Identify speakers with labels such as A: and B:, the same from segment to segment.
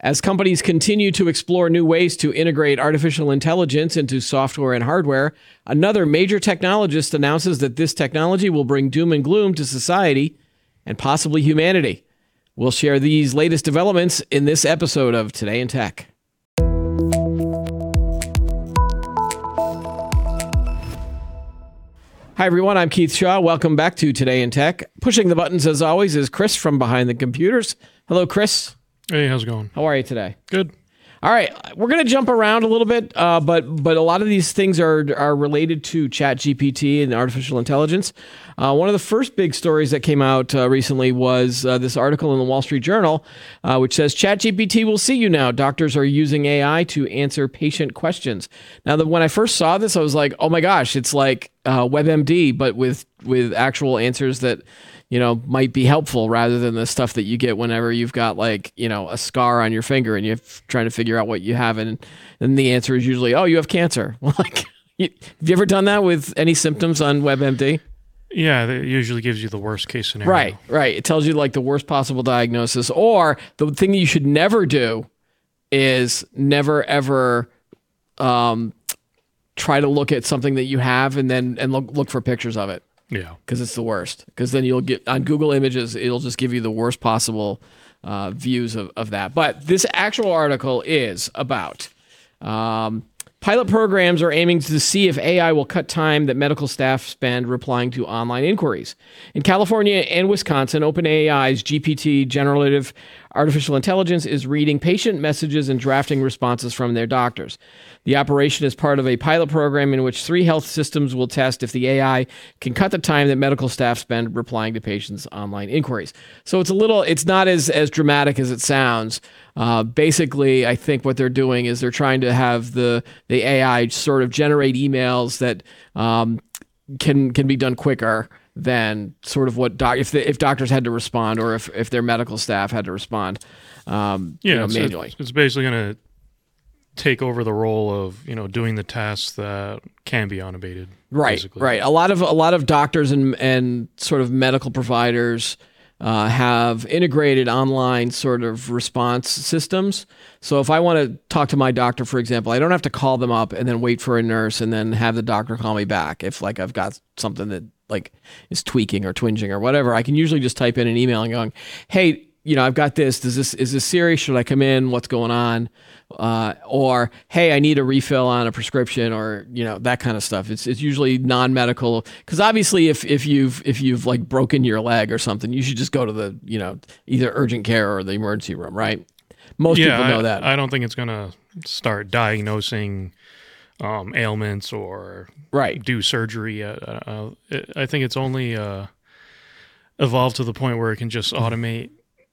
A: As companies continue to explore new ways to integrate artificial intelligence into software and hardware, another major technologist announces that this technology will bring doom and gloom to society and possibly humanity. We'll share these latest developments in this episode of Today in Tech. Hi, everyone. I'm Keith Shaw. Welcome back to Today in Tech. Pushing the buttons, as always, is Chris from Behind the Computers. Hello, Chris.
B: Hey, how's it going?
A: How are you today?
B: Good.
A: All right, we're going to jump around a little bit, uh, but but a lot of these things are are related to Chat GPT and artificial intelligence. Uh, one of the first big stories that came out uh, recently was uh, this article in the Wall Street Journal, uh, which says Chat GPT will see you now. Doctors are using AI to answer patient questions. Now, the, when I first saw this, I was like, oh my gosh, it's like uh, WebMD, but with with actual answers that you know, might be helpful rather than the stuff that you get whenever you've got like, you know, a scar on your finger and you're trying to figure out what you have. And, and the answer is usually, oh, you have cancer. like, have you ever done that with any symptoms on WebMD?
B: Yeah, it usually gives you the worst case scenario.
A: Right, right. It tells you like the worst possible diagnosis. Or the thing you should never do is never ever um, try to look at something that you have and then and look look for pictures of it.
B: Yeah.
A: Because it's the worst. Because then you'll get on Google Images, it'll just give you the worst possible uh, views of, of that. But this actual article is about um, pilot programs are aiming to see if AI will cut time that medical staff spend replying to online inquiries. In California and Wisconsin, OpenAI's GPT generative artificial intelligence is reading patient messages and drafting responses from their doctors. The operation is part of a pilot program in which three health systems will test if the AI can cut the time that medical staff spend replying to patients' online inquiries. So it's a little, it's not as as dramatic as it sounds. Uh, basically, I think what they're doing is they're trying to have the the AI sort of generate emails that um, can can be done quicker than sort of what doc- if the, if doctors had to respond or if if their medical staff had to respond. Um,
B: Yeah,
A: you know,
B: it's,
A: manually.
B: it's, basically going to take over the role of, you know, doing the tasks that can be automated.
A: right
B: basically.
A: right a lot of a lot of doctors and and sort of medical providers uh, have integrated online sort of response systems. So if i want to talk to my doctor for example i don't have to call them up and then wait for a nurse and then have the doctor call me back. If like i've got something that like is tweaking or twinging or whatever i can usually just type in an email and going hey you know, I've got this. Does this is this serious? Should I come in? What's going on? Uh, or hey, I need a refill on a prescription, or you know that kind of stuff. It's it's usually non medical because obviously if if you've if you've like broken your leg or something, you should just go to the you know either urgent care or the emergency room, right? Most
B: Yeah,
A: people know
B: I,
A: that.
B: I don't think it's going to start diagnosing um, ailments or
A: right.
B: do surgery. Uh, uh, I think it's only uh, evolved to the point where it can just automate,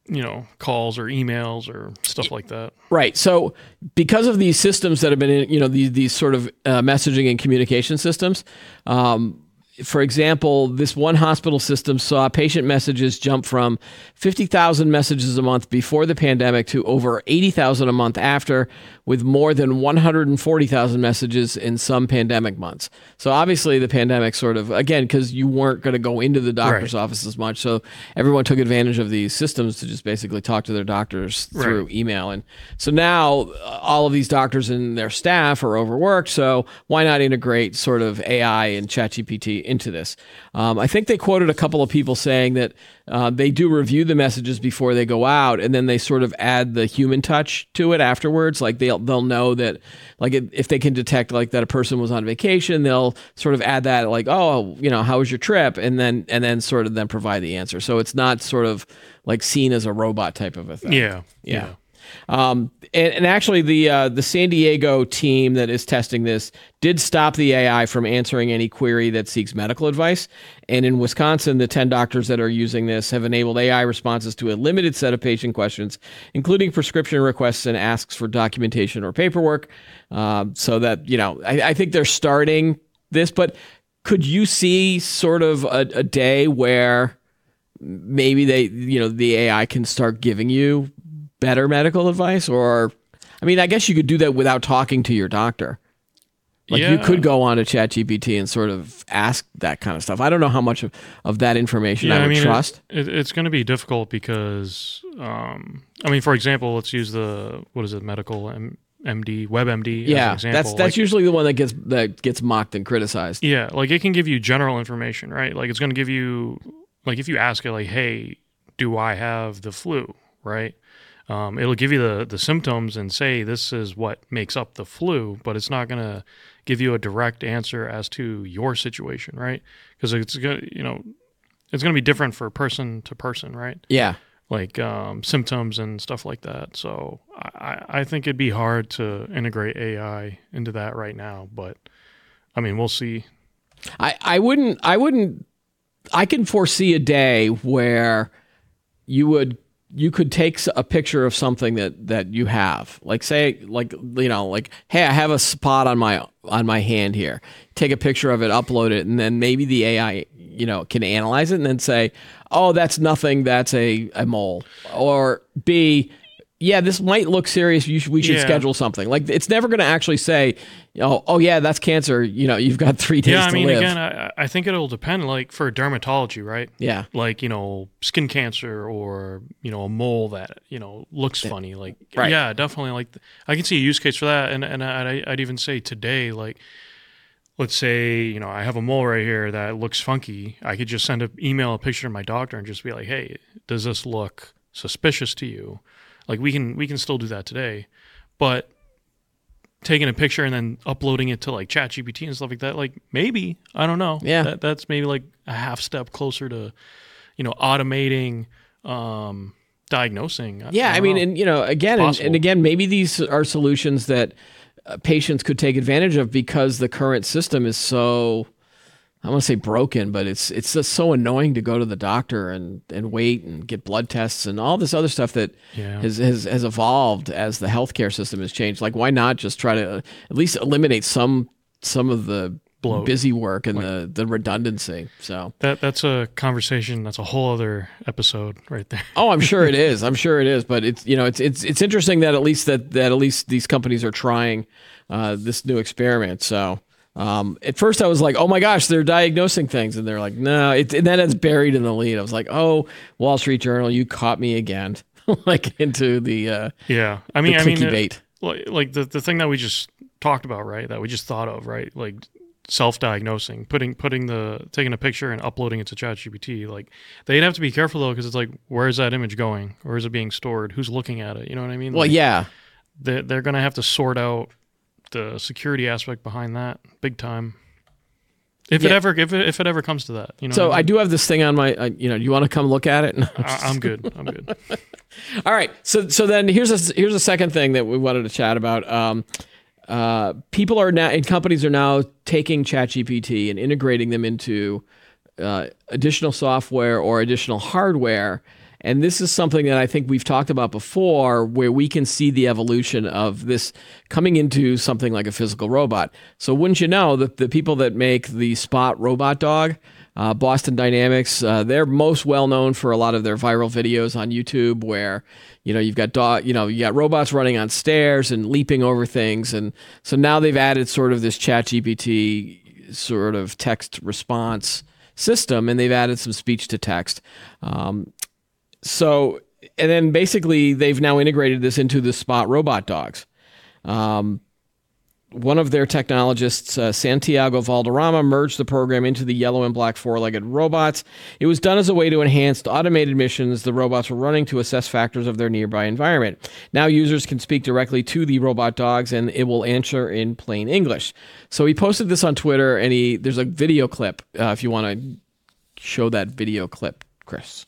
B: you know, calls or emails or stuff like that.
A: Right. So because of these systems that have been, in, you know, these these sort of uh, messaging and communication systems. Um, for example, this one hospital system saw patient messages jump from 50,000 messages a month before the pandemic to over 80,000 a month after, with more than 140,000 messages in some pandemic months. So obviously, the pandemic sort of, again, because you weren't going to go into the doctor's
B: Right.
A: office as much. So everyone took advantage of these systems to just basically talk to their doctors through email. And so now uh, all of these doctors and their staff are overworked. So why not integrate sort of AI and ChatGPT into this? Um, I think they quoted a couple of people saying that uh, they do review the messages before they go out, and then they sort of add the human touch to it afterwards. Like they'll they'll know that like if if they can detect like that a person was on vacation, they'll sort of add that like oh you know how was your trip, and then and then sort of then provide the answer. So it's not sort of like seen as a robot type of a thing.
B: Yeah.
A: Yeah. Um, and, and actually, the uh, the San Diego team that is testing this did stop the AI from answering any query that seeks medical advice. And in Wisconsin, the 10 doctors that are using this have enabled AI responses to a limited set of patient questions, including prescription requests and asks for documentation or paperwork. Um, so that, you know, I, I think they're starting this, but could you see sort of a, a day where maybe they, you know, the AI can start giving you better medical advice or I mean, I guess you could do that without talking to your doctor. Like you could go on to ChatGPT and sort of ask that kind of stuff. I don't know how much of, of that information I would
B: it-
A: trust.
B: It, it's going to be difficult because, um, I mean, for example, let's use the what is it, medical M- MD, WebMD.
A: yeah,
B: as an
A: that's that's
B: Like,
A: usually the one that gets that gets mocked and criticized.
B: yeah, like it can give you general information, right? Like it's going to give you, like if you ask it, like, hey, do I have the flu, right? Um, it'll give you the the symptoms and say this is what makes up the flu, but it's not going to give you a direct answer as to your situation, right? Because it's going, to you know, it's going to be different for person to person, right?
A: Yeah,
B: like um, symptoms and stuff like that. So I, I think it'd be hard to integrate AI into that right now, but I mean, we'll see.
A: I, I wouldn't I wouldn't I can foresee a day where you would you could take a picture of something that that you have. Like say like you know like hey I have a spot on my on my hand here. Take a picture of it upload it and then maybe the AI you know can analyze it and then say oh that's nothing that's a, a mole. Or B yeah this might look serious should, we should
B: Yeah.
A: schedule something like it's never going to actually say oh oh yeah that's cancer you know you've got three days
B: yeah, I mean,
A: live
B: again, I, I think it'll depend. Like for dermatology, right?
A: yeah
B: Like you know, skin cancer or you know a mole that you know looks funny. Like
A: Right.
B: yeah, definitely. Like I can see a use case for that, and and I'd, I'd even say today, like let's say you know I have a mole right here that looks funky. I could just send an email, a picture to my doctor, and just be like, hey, does this look suspicious to you? Like we can we can still do that today, but taking a picture and then uploading it to like ChatGPT and stuff like that, like maybe I don't know.
A: Yeah.
B: that, that's maybe like a half step closer to, you know, automating, um, diagnosing.
A: Yeah, I,
B: don't
A: mean,
B: know.
A: and you know, again, and, and again, maybe these are solutions that uh, patients could take advantage of because the current system is so. I want to say broken, but it's it's just so annoying to go to the doctor and, and wait and get blood tests and all this other stuff that
B: Yeah.
A: has, has has evolved as the healthcare system has changed. Like, why not just try to uh, at least eliminate some some of the
B: Bloat.
A: busy work and the the redundancy? So,
B: that that's a conversation. That's a whole other episode right there.
A: Oh, I'm sure it is. I'm sure it is. But it's you know it's it's it's interesting that at least that that at least these companies are trying uh, this new experiment. So um, at first I was like, oh my gosh, they're diagnosing things, and they're like, no, it, and then it's buried in the lead. I was like, oh, Wall Street Journal, you caught me again, like into the uh,
B: Yeah, I mean, I mean, uh,
A: clickbait.
B: like, like the the thing that we just talked about, right? That we just thought of, right? Like self-diagnosing, putting putting the taking a picture and uploading it to ChatGPT. Like they'd have to be careful though, because it's like, where is that image going? Where is it being stored? Who's looking at it? You know what I mean?
A: Well,
B: Like,
A: yeah,
B: they're, they're going to have to sort out the security aspect behind that big time. If it ever if it, if it ever comes to that, you know.
A: So I
B: mean?
A: do have this thing on my, uh, you know, you want to come look at it?
B: I, I'm good. I'm good.
A: All right. So so then here's a here's a second thing that we wanted to chat about. Um, uh, people are now and companies are now taking ChatGPT and integrating them into uh, additional software or additional hardware. And this is something that I think we've talked about before, where we can see the evolution of this coming into something like a physical robot. So, wouldn't you know that the people that make the Spot robot dog, uh, Boston Dynamics, uh, they're most well known for a lot of their viral videos on YouTube, where you know you've got dog, you know you got robots running on stairs and leaping over things, and so now they've added sort of this Chat GPT sort of text response system, and they've added some speech to text. Um, so, and then basically they've now integrated this into the Spot robot dogs. Um, one of their technologists, uh, Santiago Valderrama, merged the program into the yellow and black four legged robots. It was done as a way to enhance the automated missions the robots were running to assess factors of their nearby environment. Now users can speak directly to the robot dogs and it will answer in plain English. So he posted this on Twitter and he there's a video clip uh, if you want to show that video clip, Chris.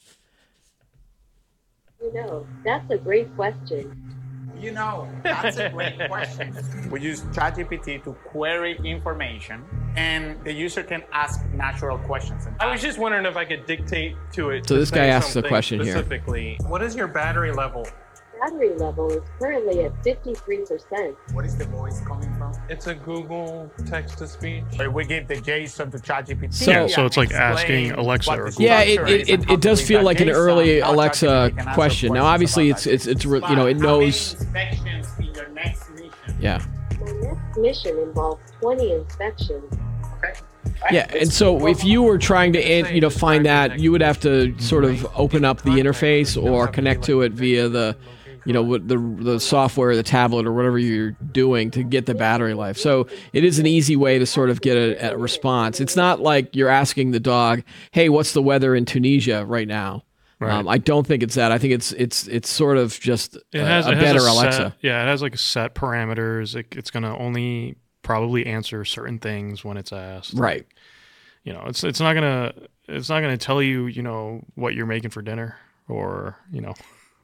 C: You know, that's a great question.
D: You know, that's a great question. We use ChatGPT to query information, and the user can ask natural questions. And
E: I was just wondering if I could dictate to it.
A: So
E: to
A: this guy asks a
E: something
A: question here.
E: specifically. What is your battery level?
C: Battery level is currently at 53%.
D: What is the voice coming from?
E: It's a Google text to speech.
D: But we give the JSON to ChatGPT.
A: So-
B: Yeah, so it's like asking Alexa or
D: the
B: Google.
A: Yeah, it,
D: structure
A: it,
D: is and
A: it, it does feel like an early Alexa
D: ChatGPT can answer
A: question. Now, obviously,
D: about
A: it's it's it's you know it knows.
D: inspections in your next mission?
A: Yeah.
C: My next mission involves 20 inspections.
D: Okay.
A: Yeah, and so if you were trying to, you know, find that, you would have to sort of open up the interface or connect to it via the, you know, what the the software, the tablet, or whatever you're doing to get the battery life. So it is an easy way to sort of get a, a response. It's not like you're asking the dog, "Hey, what's the weather in Tunisia right now?" Um, I don't think it's that. I think it's it's it's sort of just
B: It
A: a,
B: has
A: a better
B: set-
A: Alexa.
B: yeah, it has like a set parameters. It, it's gonna only probably answer certain things when it's asked.
A: Right.
B: You know, it's it's not gonna it's not gonna tell you you know what you're making for dinner or you know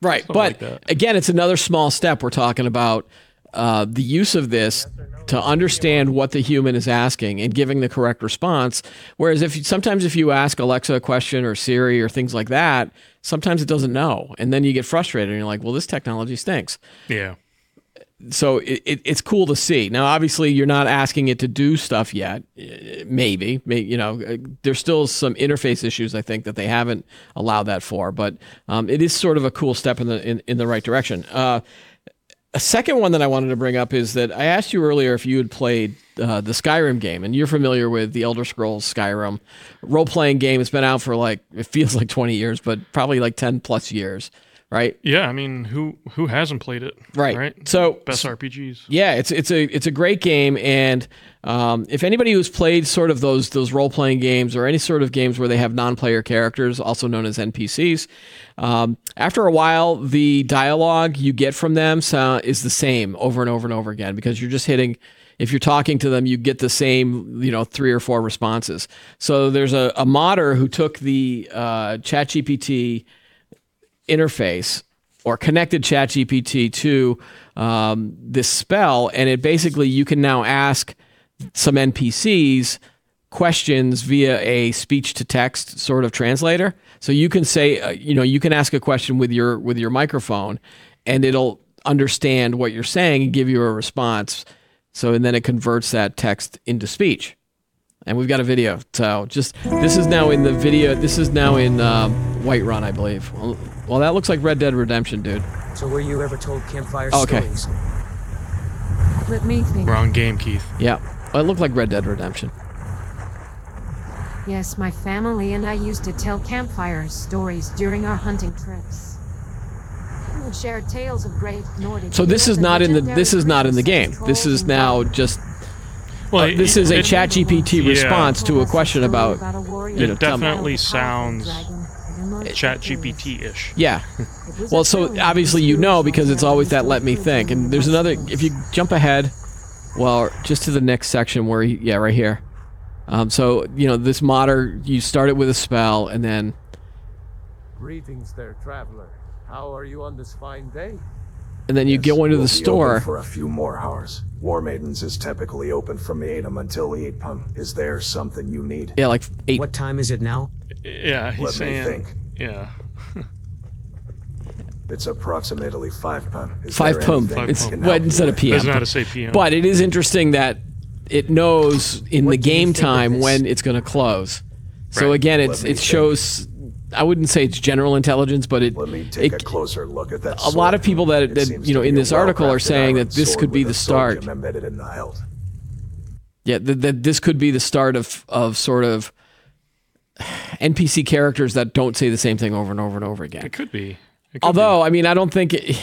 A: Right.
B: Something
A: But
B: like
A: again, it's another small step. We're talking about uh, the use of this to understand what the human is asking and giving the correct response. Whereas if you, sometimes if you ask Alexa a question or Siri or things like that, sometimes it doesn't know, and then you get frustrated and you're like, "Well, this technology stinks."
B: yeah
A: so it, it, it's cool to see. Now, obviously, you're not asking it to do stuff yet. Uh, Maybe, you know, uh, there's still some interface issues. I think that they haven't allowed that for, but um, it is sort of a cool step in the in, in the right direction. Uh, a second one that I wanted to bring up is that I asked you earlier if you had played uh, the Skyrim game, and you're familiar with the Elder Scrolls Skyrim role playing game. It's been out for like it feels like 20 years, but probably like 10 plus years, right?
B: yeah. I mean, who who hasn't played it?
A: Right.
B: Right.
A: So
B: Best RPGs.
A: yeah, it's it's a it's a great game, and um, if anybody who's played sort of those those role playing games or any sort of games where they have non player characters, also known as NPCs, um, after a while the dialogue you get from them so, is the same over and over and over again because you're just hitting. If you're talking to them, you get the same, you know, three or four responses. So there's a, a modder who took the uh, ChatGPT interface or connected ChatGPT to um, this spell, and it basically you can now ask some NPCs questions via a speech to text sort of translator. So you can say, uh, you know, you can ask a question with your with your microphone, and it'll understand what you're saying and give you a response. So and then it converts that text into speech and we've got a video. So just this is now in the video. This is now in um, Whiterun, I believe. Well, well, that looks like Red Dead Redemption, dude.
F: So were you ever told campfire
A: Oh, okay.
F: stories?
G: Let me think.
B: Wrong game, Keith.
A: Yeah, well, it looked like Red Dead Redemption.
G: Yes, my family and I used to tell campfire stories during our hunting trips. We would share tales of brave Nordic.
A: So this is not in the this is not in the game. This is now just
B: Well,
A: uh, this
B: it-
A: is a
B: it-
A: ChatGPT
B: Yeah.
A: response to a question about you know,
B: It
A: tell me-
B: definitely sounds
G: battled a powerful dragon and emerged
B: Chat GPT-ish.
A: yeah.
G: victorious. It was
A: Well, so obviously you know because it's always that let me think. And there's another if you jump ahead, well, just to the next section where he, yeah, right here. Um, so you know this modder, you start it with a spell, and then
H: Greetings there, traveler. How are you on this fine day?
A: and then you
I: Yes,
A: go into
I: we'll
A: the store.
I: for a few more hours. Warmaiden's is typically open from 8 a.m. until 8 pm. Is there something you need?
A: Yeah, like eight.
F: What time is it now?
B: Yeah, he's
I: Let me
B: saying.
I: think.
B: Yeah.
I: It's approximately 5 pm. Is
A: Five
I: there
A: pump.
I: anything
A: It's
I: I can
A: what
I: help you
A: instead of
I: with?
A: PM.
B: Doesn't know how to say PM.
A: But it is interesting that it knows in
F: What
A: the game time when it's going to close. So
B: Right.
A: again,
I: Let
A: it's
I: me
A: it
I: think.
A: shows. I wouldn't say it's general intelligence, but it.
I: Let me take
A: it
I: a closer look at that.
A: a lot of people that- that, you know, in this article are saying that this could be the start.
I: in the hilt.
A: yeah, that, that this could be the start of of sort of NPC characters that don't say the same thing over and over and over again.
B: It could be. It could
A: Although, I mean, I don't think. It,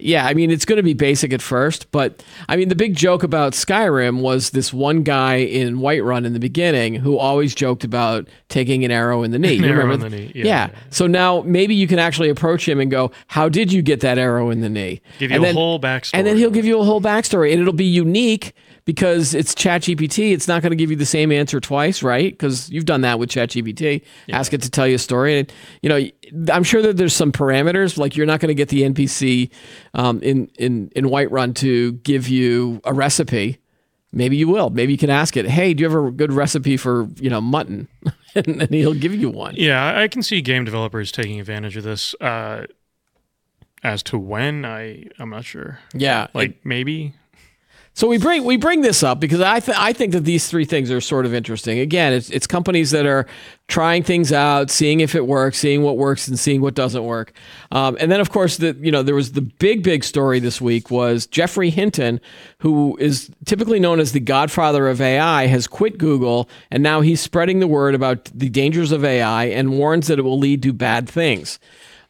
A: yeah, I mean, it's going to be basic at first, but I mean, the big joke about Skyrim was this one guy in Whiterun in the beginning who always joked about taking an arrow in the knee. You
B: arrow
A: remember
B: in the knee, yeah,
A: Yeah.
B: yeah, yeah.
A: So now maybe you can actually approach him and go, "How did you get that arrow in the knee?"
B: Give you
A: and
B: a
A: then,
B: whole backstory.
A: and then he'll give you a whole backstory, and it'll be unique because it's ChatGPT. It's not going to give you the same answer twice, right? Because you've done that with ChatGPT. Ask it to tell you a story, and you know, I'm sure that there's some parameters. Like you're not going to get the NPC um, in in in Whiterun to give you a recipe. Maybe you will. Maybe you can ask it. Hey, do you have a good recipe for you know mutton? and then he'll give you one.
B: Yeah, I I can see game developers taking advantage of this. Uh, as to when, I I'm not sure.
A: Yeah,
B: Like maybe.
A: So we bring we bring this up because I th- I think that these three things are sort of interesting. Again, it's it's companies that are trying things out, seeing if it works, seeing what works, and seeing what doesn't work. Um, and then of course the you know there was the big big story this week was Geoffrey Hinton, who is typically known as the godfather of AI, has quit Google and now he's spreading the word about the dangers of AI and warns that it will lead to bad things.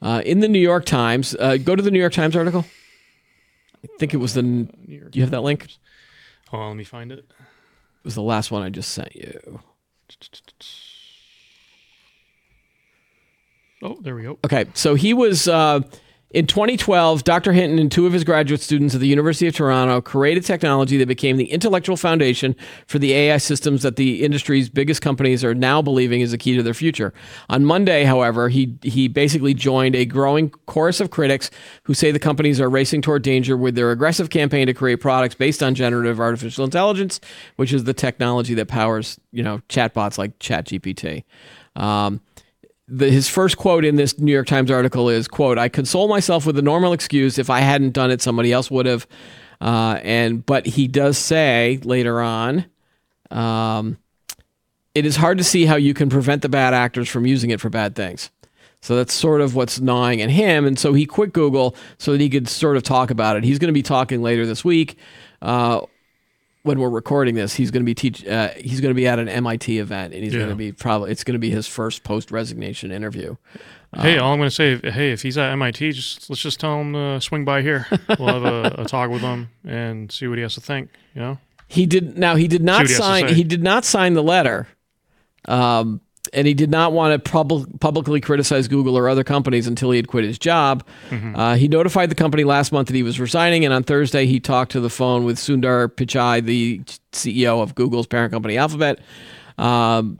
A: Uh, in the New York Times, uh, go to the New York Times article. I think it was the. You have that link?
B: Hold on, let me find it. it.
A: was the last one I just sent you.
B: Oh, there we go.
A: Okay, so he was uh, in 2012. Dr. Hinton and two of his graduate students at the University of Toronto created technology that became the intellectual foundation for the AI systems that the industry's biggest companies are now believing is the key to their future. On Monday, however, he he basically joined a growing chorus of critics who say the companies are racing toward danger with their aggressive campaign to create products based on generative artificial intelligence, which is the technology that powers you know chatbots like ChatGPT. Um, the, his first quote in this New York Times article is quote I console myself with the normal excuse if I hadn't done it somebody else would have. Uh, and but he does say later on um, it is hard to see how you can prevent the bad actors from using it for bad things. So that's sort of what's gnawing at him and so he quit Google so that he could sort of talk about it. He's going to be talking later this week uh, when we're recording this, he's going to be teach. Uh, he's going to be at an MIT event, and he's going to be probably. It's going to be his first post resignation interview.
B: Hey, all I'm going to say, hey, if he's at MIT, just let's just tell him to swing by here. We'll have a, a talk with him and see what he has to think. You know,
A: He did now. He did not
B: what he
A: sign. He did not sign the letter, um, and he did not want to pub- publicly criticize Google or other companies until he had quit his job.
B: Mm-hmm.
A: Uh, he notified the company last month that he was resigning, and on Thursday he talked to the phone with Sundar Pichai, the CEO of Google's parent company Alphabet. Um,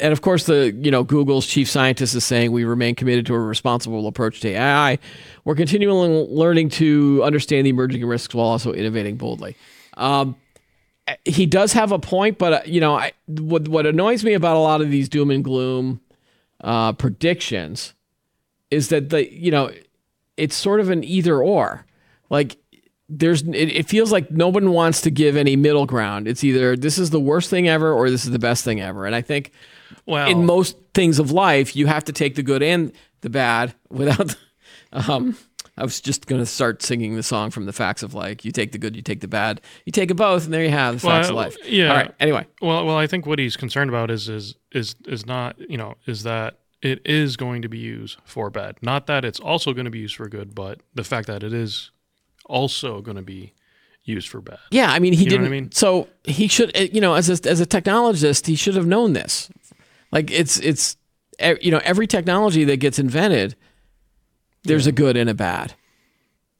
A: and of course, the you know Google's chief scientist is saying we remain committed to a responsible approach to AI. We're continually learning to understand the emerging risks while also innovating boldly. Um, he does have a point, but uh, you know, I, what what annoys me about a lot of these doom and gloom uh, predictions is that the you know it's sort of an either or. Like there's it, it feels like no one wants to give any middle ground. It's either this is the worst thing ever or this is the best thing ever. And I think
B: well,
A: in most things of life, you have to take the good and the bad without. Um, I was just going to start singing the song from the Facts of like You take the good, you take the bad, you take it both, and there you have the Facts of Life.
B: yeah.
A: All right. Anyway,
B: Well, well, I think what he's concerned about is is is is not you know is that it is going to be used for bad. Not that it's also going to be used for good, but the fact that it is also going to be used for bad.
A: yeah. I mean, he
B: You
A: didn't.
B: what I mean?
A: So he should, uh, you know, as a, as a technologist, he should have known this. Like it's it's, e- you know, every technology that gets invented, there's a good and a bad.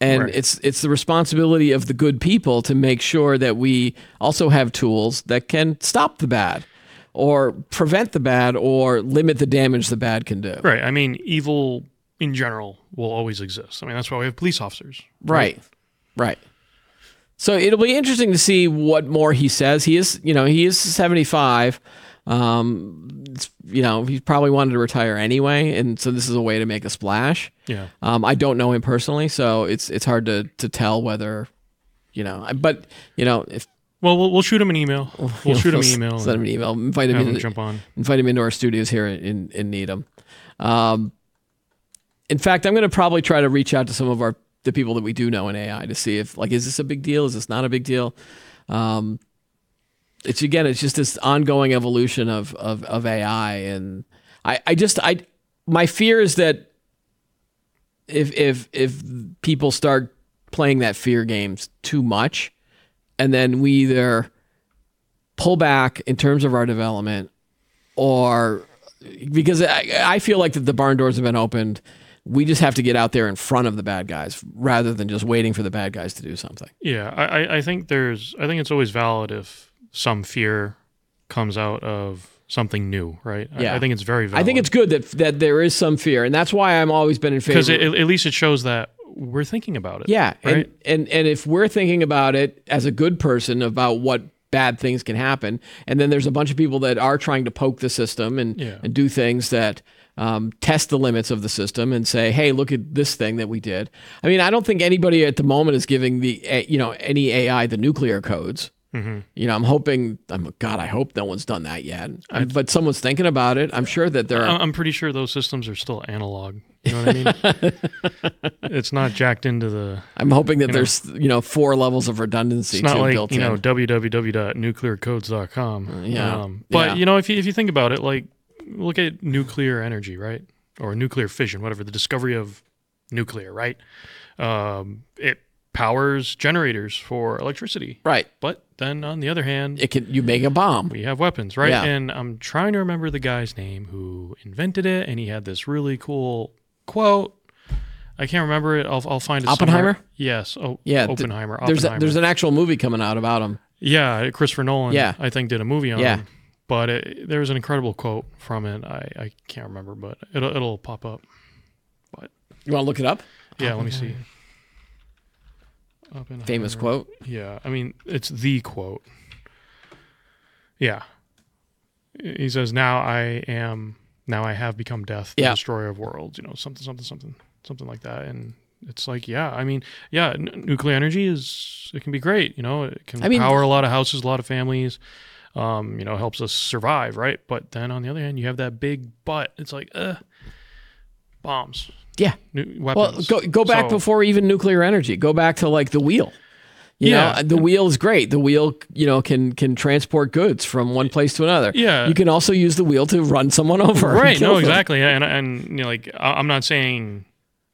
A: And
B: Right.
A: it's it's the responsibility of the good people to make sure that we also have tools that can stop the bad or prevent the bad or limit the damage the bad can do.
B: Right. I mean, evil in general will always exist. I mean, that's why we have police officers.
A: Right. Right. So it'll be interesting to see what more he says. He is, you know, he is 75. Um, it's, you know, he probably wanted to retire anyway, and so this is a way to make a splash.
B: Yeah.
A: Um, I don't know him personally, so it's it's hard to to tell whether, you know, but you know, if
B: Well, we'll, we'll shoot him an email. We'll shoot him an email.
A: send him an email, invite him in,
B: jump on.
A: invite him into our studios here in in Needham. Um, in fact, I'm going to probably try to reach out to some of our the people that we do know in AI to see if like is this a big deal? Is this not a big deal? Um, it's again, it's just this ongoing evolution of of, of AI, and I I just I my fear is that if if if people start playing that fear games too much, and then we either pull back in terms of our development or because I, I feel like that the barn doors have been opened. We just have to get out there in front of the bad guys rather than just waiting for the bad guys to do something.
B: Yeah, I, I- think there's I think it's always valid if some fear comes out of something new, right? I-
A: Yeah.
B: I, think it's very valid.
A: I think it's good that that there is some fear, and that's why I'm always been in favor.
B: because at least it shows that we're thinking about it.
A: yeah,
B: right.
A: and, and and if we're thinking about it as a good person about what bad things can happen, and then there's a bunch of people that are trying to poke the system and
B: Yeah.
A: and do things that um, test the limits of the system and say, "Hey, look at this thing that we did." I mean, I don't think anybody at the moment is giving the uh, you know any AI the nuclear codes. You know, I'm hoping. I'm God. I hope no one's done that yet. I- but someone's thinking about it. I'm sure that there are.
B: I'm pretty sure those systems are still analog. You know what I mean? it's not jacked into the.
A: I'm hoping that
B: you know.
A: there's you know four levels of redundancy
B: It's not like you know
A: in.
B: www.nuclearcodes.com.
A: yeah.
B: Um, but
A: Yeah.
B: you know, if you if you think about it, like look at nuclear energy, right, or nuclear fission, whatever the discovery of nuclear, right? Um, it powers generators for electricity,
A: Right.
B: But then on the other hand,
A: It can you make a bomb.
B: we have weapons, right?
A: Yeah.
B: And I'm trying to remember the guy's name who invented it, and he had this really cool quote. I can't remember it. I'll, I'll find it.
A: Oppenheimer?
B: somewhere. Yes. Oh,
A: Yeah. th-
B: Oppenheimer.
A: There's a, there's an actual movie coming out about him.
B: Yeah, Christopher Nolan.
A: Yeah.
B: I think did a movie on
A: Yeah.
B: him. But it, there was an incredible quote from it. I, I can't remember, but it'll it'll pop up.
A: But You want to look it up?
B: Yeah, let me see. Oppenheimer.
A: Famous quote.
B: Yeah, I mean it's the quote. Yeah. He says, "Now I am. Now I have become death, the
A: Yeah.
B: destroyer of worlds." You know, something, something, something, something like that. And it's like, yeah, I mean, yeah, n- nuclear energy is it can be great. You know, it can
A: I mean-
B: power a lot of houses, a lot of families. Um, you know, helps us survive, right? But then on the other hand, you have that big but. It's like, uh, bombs,
A: Yeah.
B: nu-
A: Well, go go back
B: So-
A: before even nuclear energy. Go back to like the wheel. You
B: Yeah.
A: know, uh, the wheel is great. The wheel, you know, can can transport goods from one place to another.
B: Yeah.
A: You can also use the wheel to run someone over.
B: right no
A: them.
B: exactly and and you know like i'm not saying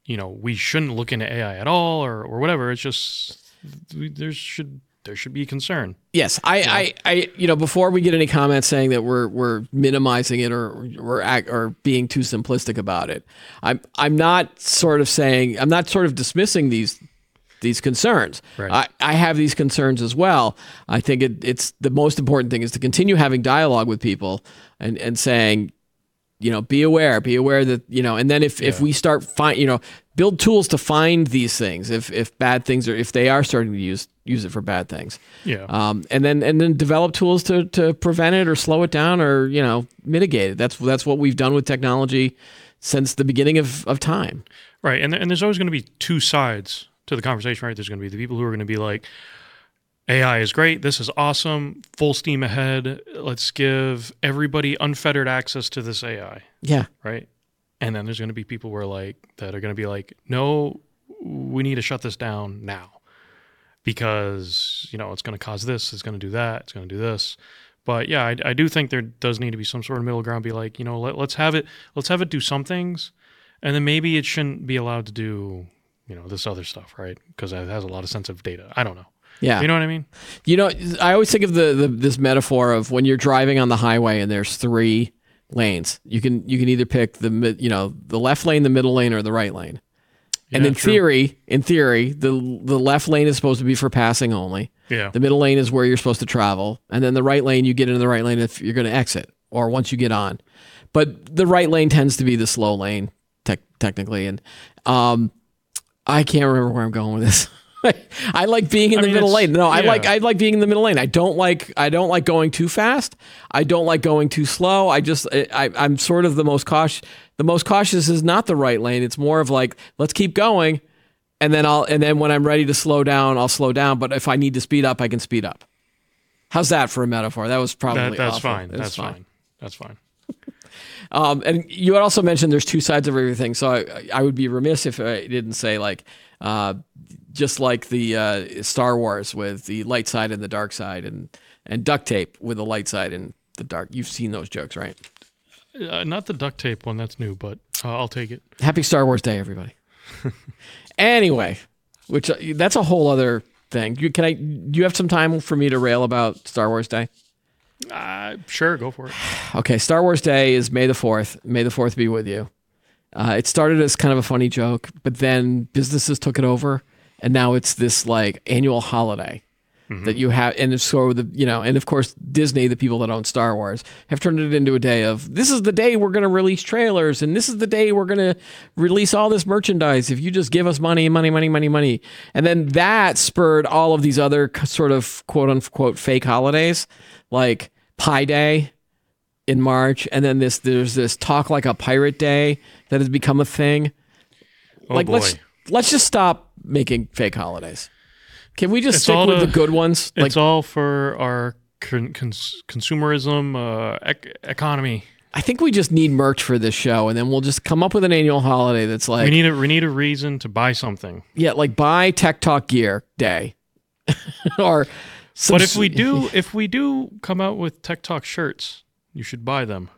B: you know we shouldn't look into ai at all or or whatever it's just there should there should be concern
A: Yes, I, I, I, you know, before we get any comments saying that we're we're minimizing it or we're act, or being too simplistic about it, I'm I'm not sort of saying I'm not sort of dismissing these these concerns.
B: Right.
A: I, I have these concerns as well. I think it, it's the most important thing is to continue having dialogue with people and and saying, you know, be aware, be aware that you know, and then if if we start find, you know, build tools to find these things if if bad things are if they are starting to use use it for bad things.
B: Yeah.
A: Um, and then and then develop tools to to prevent it or slow it down or you know mitigate it. That's that's what we've done with technology since the beginning of, of time.
B: right. And, and there's always going to be two sides to the conversation right? There's going to be the people who are going to be like ai is great this is awesome full steam ahead let's give everybody unfettered access to this ai
A: Yeah,
B: right? And then there's going to be people who are like that are going to be like, no, we need to shut this down now because you know it's going to cause this, it's going to do that, it's going to do this. But yeah, I, I do think there does need to be some sort of middle ground. Be like, you know, let, let's have it, let's have it do some things, and then maybe it shouldn't be allowed to do, you know, this other stuff, right? Because it has a lot of sensitive data. I don't know.
A: Yeah.
B: You know what I mean?
A: You know, I always think of the, the this metaphor of when you're driving on the highway and there's three lanes. You can you can either pick the you know the left lane, the middle lane, or the right lane. and in
B: true.
A: theory, in theory, the the left lane is supposed to be for passing only.
B: Yeah.
A: The middle lane is where you're supposed to travel, and then the right lane you get into the right lane if you're going to exit or once you get on. But the right lane tends to be the slow lane, tech technically, and um, I can't remember where I'm going with this. I like being in
B: I
A: the
B: mean,
A: middle lane. No, I like I like being in the middle lane. I don't like I don't like going too fast. I don't like going too slow. I just I, I- I'm sort of the most cautious. The most cautious is not the right lane. It's more of like let's keep going, and then I'll and then when I'm ready to slow down, I'll slow down. But if I need to speed up, I can speed up. How's that for a metaphor? That was probably
B: That, that's fine.
A: That's
B: That's fine. That's fine.
A: um, and you had also mentioned there's two sides of everything. So I, I would be remiss if I didn't say like, uh, just like the uh, Star Wars with the light side and the dark side, and and duct tape with the light side and the dark. You've seen those jokes, right?
B: Uh, not the duct tape one. That's new, but uh, I'll take it.
A: Happy Star Wars Day, everybody. anyway, which uh, that's a whole other thing. You, can I? Do you have some time for me to rail about Star Wars Day?
B: Uh, sure, go for it.
A: Okay, Star Wars Day is May the 4th. May the 4th be with you. Uh, it started as kind of a funny joke, but then businesses took it over, and now it's this like annual holiday that you have. And so, the you know, and of course, Disney, the people that own Star Wars, have turned it into a day of this is the day we're going to release trailers, and this is the day we're going to release all this merchandise. If you just give us money, money, money, money, money. And then that spurred all of these other sort of quote unquote fake holidays like Pi Day in March, and then this there's this talk like a pirate day that has become a thing.
B: Oh
A: like
B: boy.
A: let's let's just stop making fake holidays. Can we just
B: It's
A: stick with
B: to-
A: the good ones? Like
B: it's all for our con- cons- consumerism uh, ec- economy.
A: I think we just need merch for this show, and then we'll just come up with an annual holiday that's like
B: we need a we need a reason to buy something.
A: yeah, like buy Tech Talk Gear Day, or some
B: but if we do if we do come out with Tech Talk shirts, you should buy them.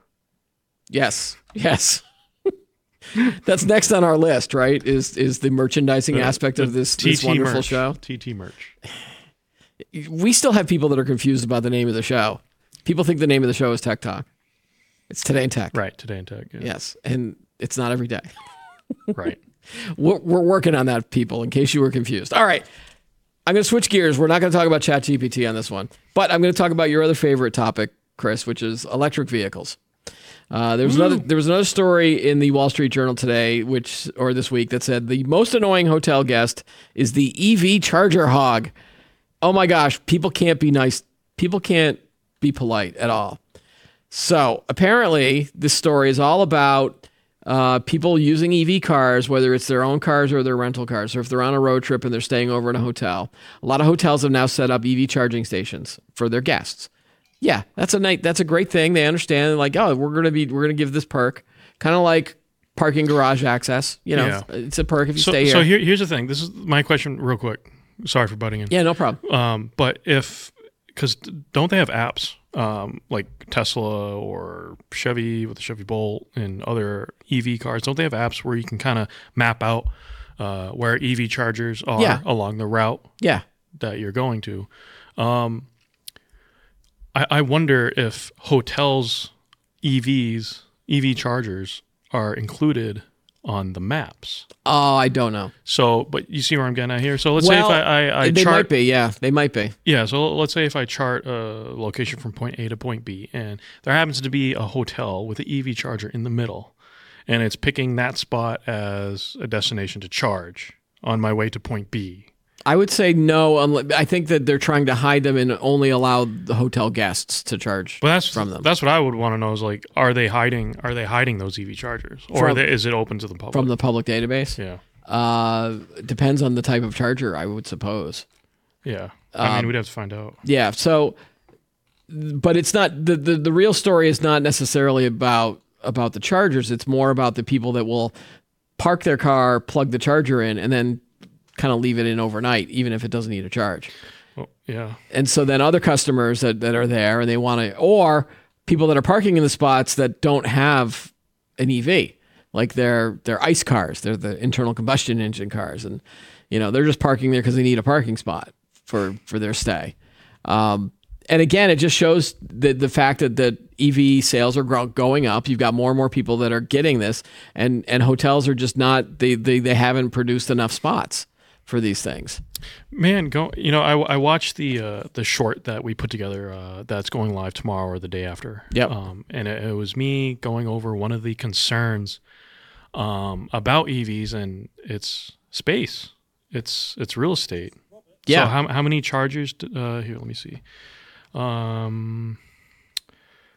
A: yes, yes. That's next on our list, right? Is is the merchandising
B: The-
A: aspect of this, this wonderful
B: merch.
A: show?
B: TT merch.
A: We still have people that are confused about the name of the show. People think the name of the show is Tech Talk. It's Today in Tech.
B: Right, today in tech. Yeah.
A: Yes, and it's not every day.
B: Right.
A: We're, we're working on that, people, in case you were confused. All right. I'm going to switch gears. We're not going to talk about ChatGPT on this one, but I'm going to talk about your other favorite topic, Chris, which is electric vehicles. Uh, there was another there was another story in the Wall Street Journal today, which or this week that said the most annoying hotel guest is the EV charger hog. Oh my gosh, people can't be nice. People can't be polite at all. So apparently, this story is all about uh, people using EV cars, whether it's their own cars or their rental cars. or if they're on a road trip and they're staying over in a hotel, a lot of hotels have now set up EV charging stations for their guests. Yeah, that's a night. That's a great thing. They understand, like, oh, we're gonna be, we're gonna give this perk, kind of like parking garage access. You know,
B: Yeah.
A: it's a perk if you
B: So,
A: stay here.
B: so here, here's the thing. This is my question, real quick. Sorry for butting in.
A: yeah, no problem.
B: Um, but if because don't they have apps um, like Tesla or Chevy with the Chevy Bolt and other EV cars? Don't they have apps where you can kind of map out uh, where EV chargers are
A: Yeah.
B: along the route
A: Yeah,
B: that you're going to? Um, I, I wonder if hotels EVs EV chargers are included on the maps.
A: oh, I don't know.
B: So, but you see where I'm getting at here. So let's
A: well,
B: say if I, I, I
A: they
B: chart
A: might be. Yeah, they might be.
B: yeah, so let's say if I chart a location from point A to point B, and there happens to be a hotel with an EV charger in the middle, and it's picking that spot as a destination to charge on my way to point B.
A: I would say no. I think that they're trying to hide them and only allow the hotel guests to charge
B: But that's
A: from them.
B: That's what I would want to know is like, are they hiding? Are they hiding those EV chargers, or
A: From-
B: they, is it open to the public?
A: from the public database.
B: yeah,
A: Uh, depends on the type of charger, I would suppose.
B: yeah. I
A: Um,
B: mean, we'd have to find out.
A: Yeah. So, but it's not the, the the real story is not necessarily about about the chargers. It's more about the people that will park their car, plug the charger in, and then kind of leave it in overnight, even if it doesn't need a charge.
B: Well, yeah,
A: And so then other customers that, that are there and they want to, or people that are parking in the spots that don't have an EV, like they're, they're ICE cars, they're the internal combustion engine cars. And, you know, they're just parking there because they need a parking spot for, for their stay. Um, and again, it just shows the, the fact that, that EV sales are grow, going up. You've got more and more people that are getting this, and, and hotels are just not, they, they, they haven't produced enough spots for these things.
B: Man, go. You know, I, I watched the uh, the short that we put together uh, that's going live tomorrow or the day after.
A: Yep.
B: Um, and it, it was me going over one of the concerns um, about EVs and it's space. It's it's real estate.
A: Yeah.
B: So how how many chargers? d- Uh, here, let me see. Um,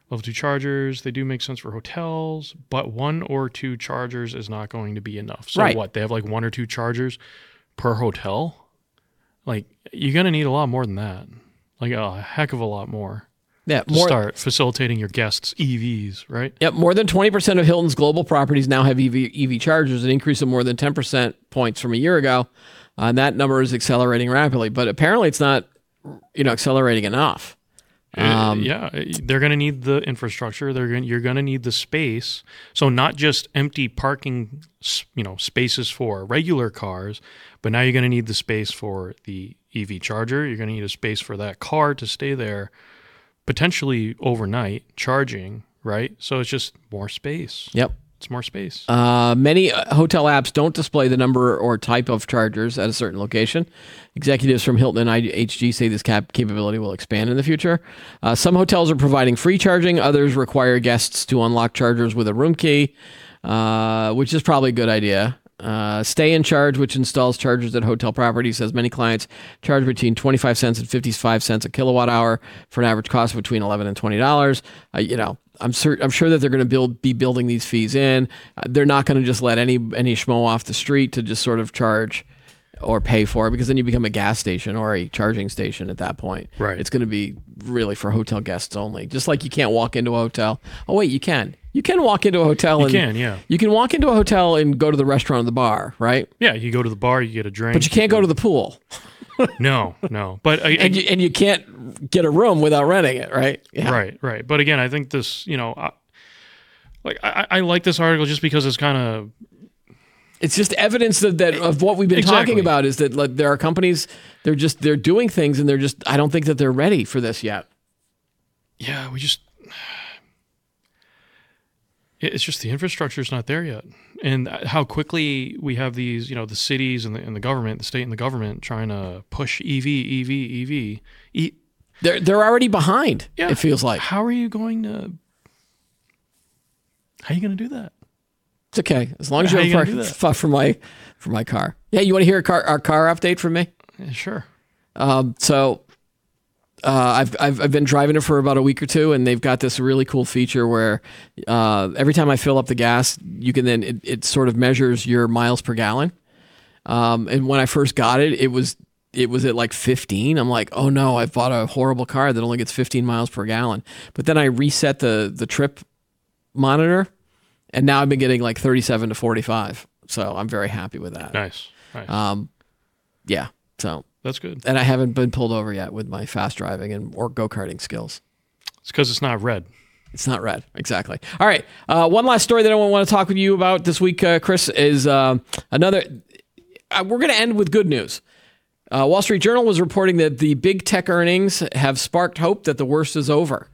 B: level two chargers. They do make sense for hotels, but one or two chargers is not going to be enough. So
A: Right.
B: what? They have like one or two chargers per hotel. Like you're gonna need a lot more than that. Like a heck of a lot more
A: Yeah,
B: to
A: more,
B: start facilitating your guests' EVs, right?
A: Yep, more than 20% of Hilton's global properties now have EV, EV chargers, an increase of more than 10% points from a year ago. Uh, and that number is accelerating rapidly, but apparently it's not, you know, accelerating enough.
B: Uh, yeah, they're going to need the infrastructure. They're going you're going to need the space. So not just empty parking, you know, spaces for regular cars, but now you're going to need the space for the EV charger. You're going to need a space for that car to stay there, potentially overnight charging. Right. So it's just more space.
A: Yep.
B: It's more space.
A: Uh, many uh, hotel apps don't display the number or type of chargers at a certain location. Executives from Hilton and IHG say this cap- capability will expand in the future. Uh, some hotels are providing free charging, others require guests to unlock chargers with a room key, uh, which is probably a good idea. Uh, Stay in Charge, which installs chargers at hotel properties, says many clients charge between 25 cents and 55 cents a kilowatt hour for an average cost of between 11 and 20 dollars. Uh, you know, I'm sure I'm sure that they're going to build be building these fees in. Uh, they're not going to just let any any schmo off the street to just sort of charge or pay for it because then you become a gas station or a charging station at that point.
B: Right.
A: It's going to be really for hotel guests only. Just like you can't walk into a hotel. Oh wait, you can. You can walk into a hotel
B: You
A: and
B: can, yeah.
A: You can walk into a hotel and go to the restaurant or the bar, right?
B: Yeah, you go to the bar, you get a drink.
A: But you can't go to the pool.
B: no, no. But I,
A: and you and you can't get a room without renting it, right? Yeah.
B: Right, right. But again, I think this, you know, I, like I, I like this article just because it's kind of
A: It's just evidence of that of what we've been talking about is that like, there are companies they're just they're doing things and they're just I don't think that they're ready for this yet.
B: yeah, we just it's just the infrastructure is not there yet, and how quickly we have these, you know, the cities and the, and the government, the state and the government trying to push EV, EV, EV. E-
A: They're they're already behind.
B: yeah,
A: It feels like
B: How are you going to? How are you going to do that?
A: it's okay as long as you have a
B: that?
A: for, my for my car. Yeah, you want to hear a car our car update from me?
B: Yeah, sure.
A: Um, so uh, I've, I've I've been driving it for about a week or two, and they've got this really cool feature where uh, every time I fill up the gas, you can then it, it sort of measures your miles per gallon. Um, and when I first got it, it was it was at like 15. I'm like, oh no, I bought a horrible car that only gets 15 miles per gallon. But then I reset the the trip monitor, and now I've been getting like 37 to 45. So I'm very happy with that.
B: Nice, nice.
A: Um, yeah. So
B: That's good.
A: and I haven't been pulled over yet with my fast driving and or go karting skills.
B: It's because it's not red.
A: It's not red, exactly. All right, uh, one last story that I want to talk with you about this week, uh, Chris, is uh, another. Uh, we're going to end with good news. Uh, Wall Street Journal was reporting that the big tech earnings have sparked hope that the worst is over.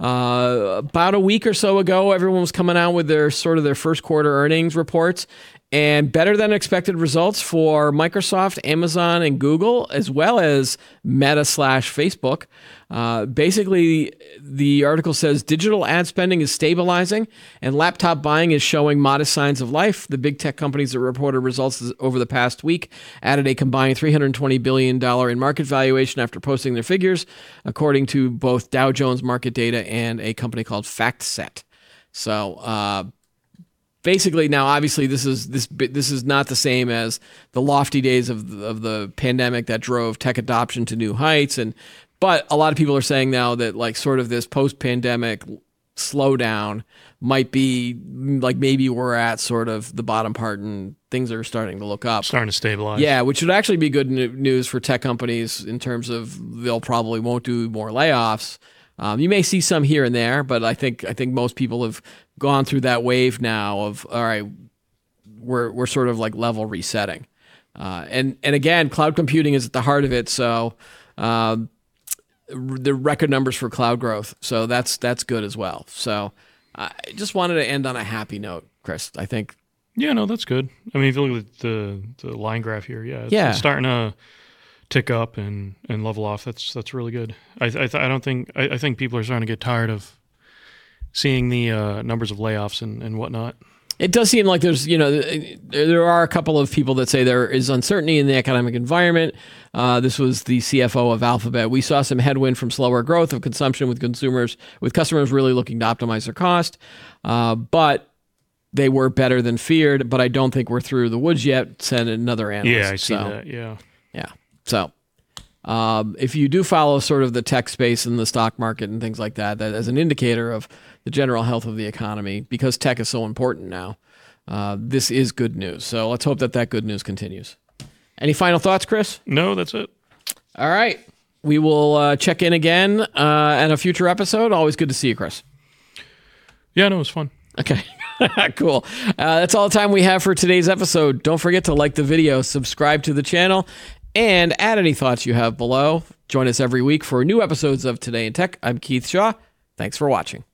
A: Uh, about a week or so ago, everyone was coming out with their sort of their first quarter earnings reports, and better than expected results for Microsoft, Amazon, and Google, as well as Meta slash Facebook. Uh, basically, the article says digital ad spending is stabilizing and laptop buying is showing modest signs of life. The big tech companies that reported results over the past week added a combined $320 billion in market valuation after posting their figures, according to both Dow Jones market data and a company called FactSet. So, uh, basically now obviously this is this this is not the same as the lofty days of the, of the pandemic that drove tech adoption to new heights and but a lot of people are saying now that like sort of this post pandemic slowdown might be like maybe we're at sort of the bottom part and things are starting to look up
B: Starting to stabilize.
A: yeah, which would actually be good news for tech companies in terms of they'll probably won't do more layoffs. Um, you may see some here and there, but I think I think most people have gone through that wave now of all right, we're we're sort of like level resetting, uh, and and again, cloud computing is at the heart of it. So. Um, r- the record numbers for cloud growth, so that's that's good as well. So, I just wanted to end on a happy note, Chris. I think
B: Yeah, no, that's good. I mean, if you look at the the line graph here, yeah, it's,
A: Yeah.
B: it's starting to tick up and, and level off. That's that's really good. I I, th- I don't think I, I think people are starting to get tired of seeing the uh, numbers of layoffs and, and whatnot.
A: It does seem like there's, you know, there are a couple of people that say there is uncertainty in the economic environment. Uh, this was the CFO of Alphabet. We saw some headwind from slower growth of consumption with consumers, with customers really looking to optimize their cost. Uh, but they were better than feared. But I don't think we're through the woods yet. Said another analyst.
B: Yeah, I see
A: So,
B: that. Yeah.
A: Yeah. So, um, if you do follow sort of the tech space and the stock market and things like that, that as an indicator of the general health of the economy, because tech is so important now, uh, this is good news. So let's hope that that good news continues. Any final thoughts, Chris?
B: No, that's it.
A: All right. We will uh, check in again uh, at a future episode. Always good to see you, Chris.
B: Yeah, no, it was fun.
A: Okay. cool. Uh, that's all the time we have for today's episode. Don't forget to like the video, subscribe to the channel, and add any thoughts you have below. Join us every week for new episodes of Today in Tech. I'm Keith Shaw. Thanks for watching.